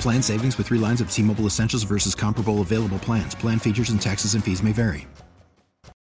Plan savings with three lines of T Mobile Essentials versus comparable available plans. Plan features and taxes and fees may vary.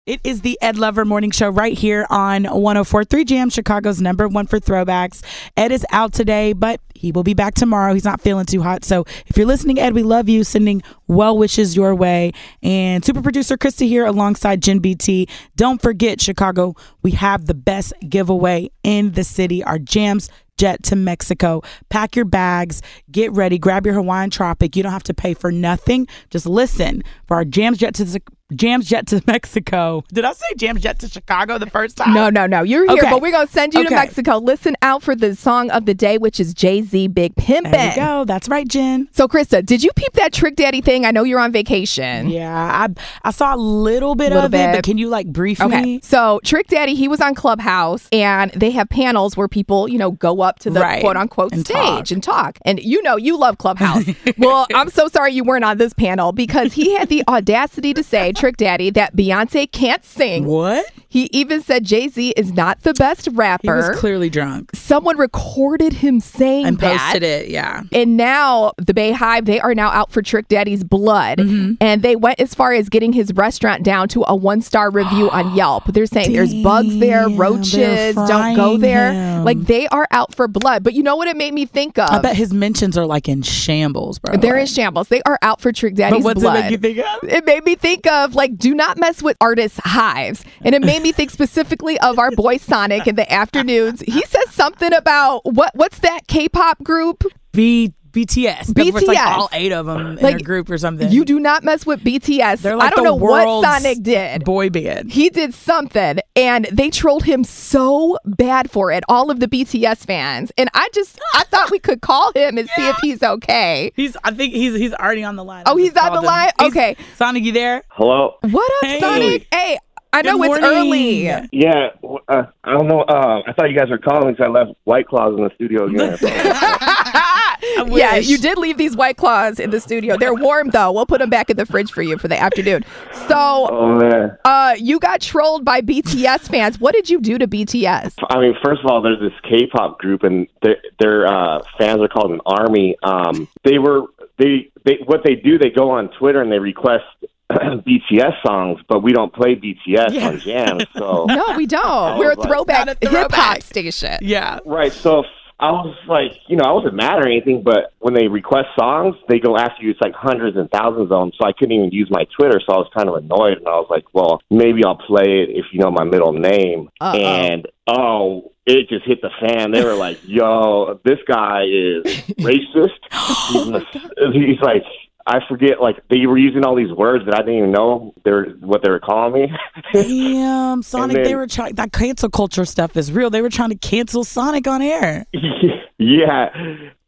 It is the Ed Lover Morning Show right here on 1043 Jam, Chicago's number one for throwbacks. Ed is out today, but he will be back tomorrow. He's not feeling too hot. So if you're listening, Ed, we love you. Sending well wishes your way. And super producer Krista here alongside Jen BT. Don't forget, Chicago, we have the best giveaway in the city. Our jams jet to Mexico. Pack your bags, get ready, grab your Hawaiian Tropic. You don't have to pay for nothing. Just listen for our Jams Jet to Jams Jet to Mexico. Did I say Jams Jet to Chicago the first time? No, no, no. You're here, Okay. but we're going to send you Okay. to Mexico. Listen out for the song of the day, which is Jay Z Big Pimpin'. There you go. That's right, Jen. So, Krista, did you peep that Trick Daddy thing? I know you're on vacation. Yeah, I I saw a little bit Little of it, but can you like brief Okay. me? So Trick Daddy, he was on Clubhouse and they have panels where people, you know, go up to the Right. quote unquote And stage talk. and talk. And you know, you love Clubhouse. well, I'm so sorry you weren't on this panel because he had the audacity to say, Trick Daddy, that Beyonce can't sing. What? He even said Jay Z is not the best rapper. He was clearly drunk Someone recorded him saying that. and that. posted it. Yeah. And now the BeyHive, they are now out for Trick Daddy's blood. Mm-hmm. And they went as far as getting his restaurant down to a one star review on Yelp. They're saying there's bugs there, roaches, don't go there. him. Like they are out for blood. But you know what it made me think of? I bet his mentions are like in shambles, bro. They're in shambles. They are out for Trick Daddy's But what's blood. it make you think of? It made me think of like, do not mess with artists' hives. And it made me think specifically of our boy Sonic in the afternoons. He says something about what what's that K pop group? B BTS. It's like BTS. all eight of them in Like, a group or something. You do not mess with BTS. They're like I don't the know what Sonic did. boy band. He did something and they trolled him so bad for it, all of the BTS fans. And I just I thought we could call him and see if he's okay. He's. I think he's. He's already on the line. Oh, he's on the called him. line? He's- Okay. Sonic, you there? Hello. What up, Hey. Sonic? Hey, I know it's morning. early. Yeah, uh, I don't know. Uh, I thought you guys were calling because I left White Claws in the studio again. Yeah, you did leave these white claws in the studio. They're warm though. We'll put them back in the fridge for you for the afternoon. So, oh man. uh, you got trolled by BTS fans. What did you do to BTS? I mean, first of all, there's this K-pop group, and their, their uh, fans are called an army. Um, they were they they what they do. They go on Twitter and they request BTS songs, but we don't play BTS on jams. So No, we don't. We're a was like, throwback Not a hip hop station. Yeah. right, so if- I was like, you know, I wasn't mad or anything, but when they request songs, they go after you. It's like hundreds and thousands of them. So I couldn't even use my Twitter. So I was kind of annoyed, and I was like, well, maybe I'll play it if you know my middle name. Uh-oh. And oh, it just hit the fan. They were like, yo, this guy is racist. he's, oh mis- he's like. I forget, like they were using all these words that I didn't even know they were what they were calling me. Damn, Sonic. then- they were trying. That cancel culture stuff is real. They were trying to cancel Sonic on air. yeah.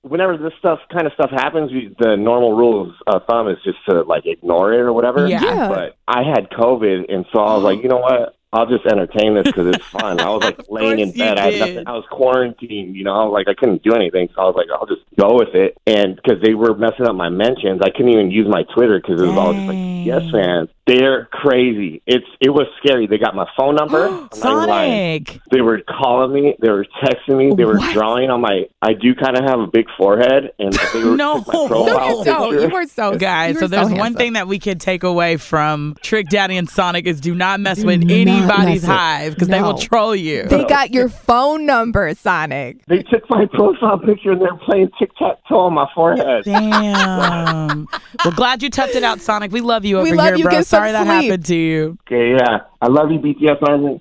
Whenever this stuff kind of stuff happens, we, the normal rule of thumb is just to like ignore it or whatever. Yeah. Yeah. But I had COVID, and so I was like, you know what? I'll just entertain this because it's fun. I was like laying in bed. I had nothing. I was quarantined. You know, like I couldn't do anything, so I was like, I'll just go with it. And because they were messing up my mentions, I couldn't even use my Twitter because it was all just like Dang. yes fans. They're crazy. It's it was scary. They got my phone number. I'm not even lying. Sonic. They were calling me. They were texting me. They were What? drawing on my. I do kind of have a big forehead, and they were No. took my profile No, picture. you were so Guys, you so were there's one handsome. thing that we could take away from Trick Daddy and Sonic is do not mess Do with not anybody's mess hive because they will troll you. They got your phone number, Sonic. They took my profile picture and they're playing tic tac toe on my forehead. Damn. well, glad you toughed it out, Sonic. We love you over we love here, you. bro. Give sorry that sleep. happened to you. Okay, yeah. I love you, BTS Army.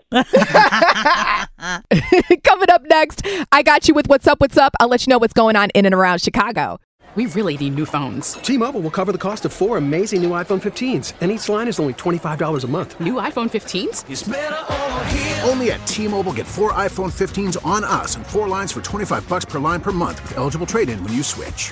Coming up next, I got you with What's Up, What's Up. I'll let you know what's going on in and around Chicago. We really need new phones. T-Mobile will cover the cost of four amazing new iPhone 15s, and each line is only $25 a month. New iPhone 15s? Only at T-Mobile get four iPhone 15s on us and four lines for 25 bucks per line per month with eligible trade-in when you switch.